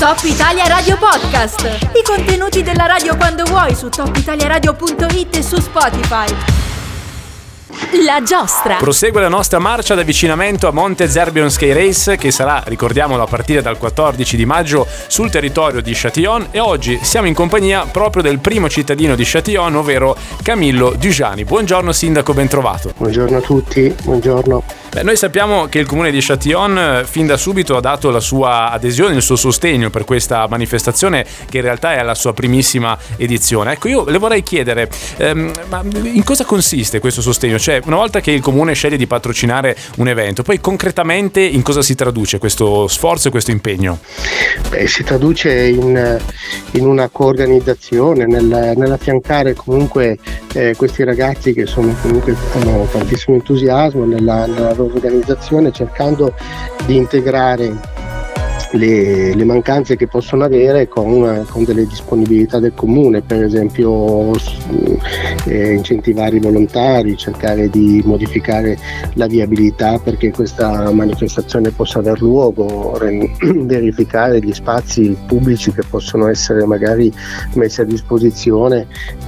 Top Italia Radio Podcast. I contenuti della radio quando vuoi su topitaliaradio.it e su Spotify. La giostra. Prosegue la nostra marcia d'avvicinamento a Monte Zerbion Sky Race che sarà, ricordiamolo, a partire dal 14 di maggio sul territorio di Châtillon e oggi siamo in compagnia proprio del primo cittadino di Châtillon, ovvero Camillo Dujani. Buongiorno sindaco, ben trovato. Buongiorno a tutti, buongiorno. Beh, noi sappiamo che il comune di Châtillon eh, fin da subito ha dato la sua adesione, il suo sostegno per questa manifestazione che in realtà è alla sua primissima edizione. Ecco, io le vorrei chiedere, ehm, ma in cosa consiste questo sostegno? Cioè, una volta che il comune sceglie di patrocinare un evento, poi concretamente in cosa si traduce questo sforzo e questo impegno? Beh, si traduce in, in una coorganizzazione, nel, nell'affiancare comunque eh, questi ragazzi che sono comunque hanno tantissimo entusiasmo nella, nella loro organizzazione cercando di integrare le, le, mancanze che possono avere con, con, delle disponibilità del comune, per esempio eh, incentivare i volontari, cercare di modificare la viabilità perché questa manifestazione possa aver luogo, verificare gli spazi pubblici che possono essere magari messi a disposizione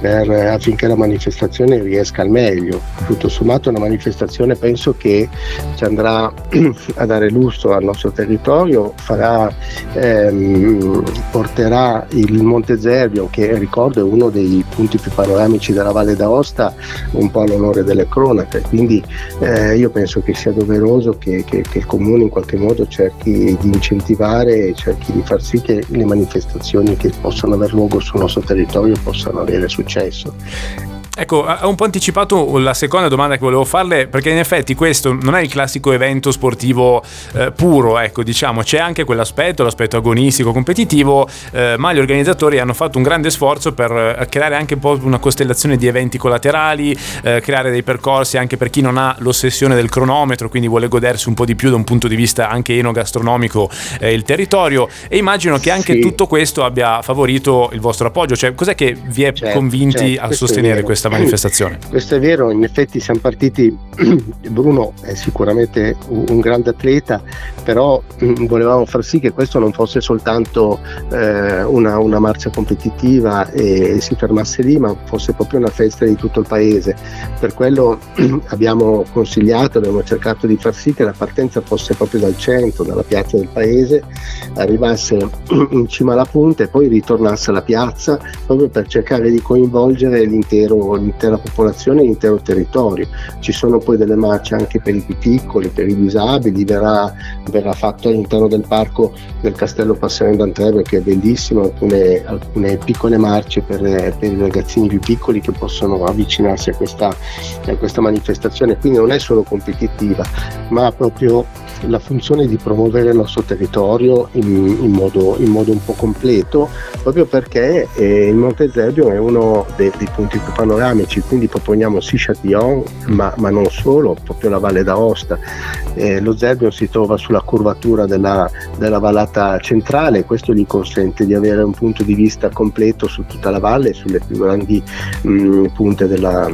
per, affinché la manifestazione riesca al meglio. Tutto sommato una manifestazione penso che ci andrà a dare lustro al nostro territorio, farà porterà, ehm, porterà il Monte Zerbio, che ricordo è uno dei punti più panoramici della Valle d'Aosta, un po' all'onore delle cronache. Quindi eh, io penso che sia doveroso che, che, che il Comune in qualche modo cerchi di incentivare e cerchi di far sì che le manifestazioni che possono aver luogo sul nostro territorio possano avere successo. Ecco, ho un po' anticipato la seconda domanda che volevo farle, perché in effetti questo non è il classico evento sportivo eh, puro, ecco, diciamo, c'è anche quell'aspetto, l'aspetto agonistico, competitivo, eh, ma gli organizzatori hanno fatto un grande sforzo per eh, creare anche un po' una costellazione di eventi collaterali, eh, creare dei percorsi anche per chi non ha l'ossessione del cronometro, quindi vuole godersi un po' di più da un punto di vista anche enogastronomico eh, il territorio e immagino che anche sì. tutto questo abbia favorito il vostro appoggio, cioè cos'è che vi è certo, convinti certo, a sostenere questo? Questa manifestazione. Questo è vero, in effetti siamo partiti, Bruno è sicuramente un grande atleta, però mm, volevamo far sì che questo non fosse soltanto eh, una, una, marcia competitiva e, e, si fermasse lì, ma fosse proprio una festa di tutto il paese. Per quello abbiamo consigliato, abbiamo cercato di far sì che la partenza fosse proprio dal centro, dalla piazza del paese, arrivasse in cima alla punta e poi ritornasse alla piazza proprio per cercare di coinvolgere l'intero l'intera popolazione e l'intero territorio. Ci sono poi delle marce anche per i più piccoli, per i disabili, verrà, verrà fatto all'interno del parco del Castello Passerendo Antreve che è bellissimo, alcune, alcune piccole marce per, per, i ragazzini più piccoli che possono avvicinarsi a questa, a questa manifestazione, quindi non è solo competitiva, ma proprio la funzione di promuovere il nostro territorio in, in, modo, in modo, un po' completo, proprio perché eh, il Monte Zerbio è uno dei, dei, punti più panoramici, quindi proponiamo sì Châtillon, ma, ma, non solo, proprio la Valle d'Aosta. Eh, lo Zerbio si trova sulla curvatura della, della vallata centrale questo gli consente di avere un punto di vista completo su tutta la valle, sulle più grandi mh, punte della,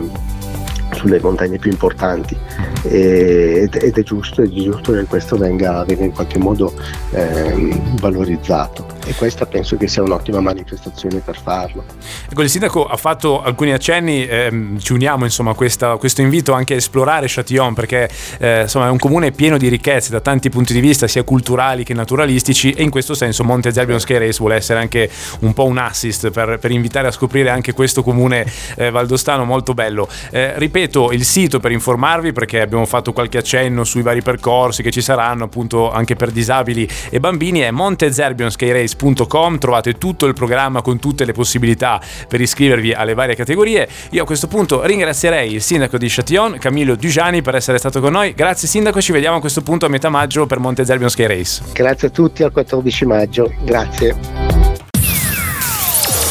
sulle montagne più importanti ed, ed è, giusto, è giusto che questo venga, venga in qualche modo eh, valorizzato e questa penso che sia un'ottima manifestazione per farlo. Ecco, il sindaco ha fatto alcuni accenni, ehm, ci uniamo insomma a questa, questo invito anche a esplorare Châtillon perché eh, insomma, è un comune pieno di ricchezze da tanti punti di vista sia culturali che naturalistici e in questo senso Monte Zerbion Sky Race vuole essere anche un po' un assist per, per invitare a scoprire anche questo comune eh, valdostano molto bello. Eh, ripeto il sito per informarvi perché abbiamo fatto qualche accenno sui vari percorsi che ci saranno appunto anche per disabili e bambini è montezerbionskyrace.com trovate tutto il programma con tutte le possibilità per iscrivervi alle varie categorie. Io a questo punto ringrazierei il sindaco di Châtillon Camillo Dugiani per essere stato con noi. Grazie sindaco ci vediamo a questo punto a metà maggio per Monte Zerbion Sky Race grazie a tutti al 14 maggio. Grazie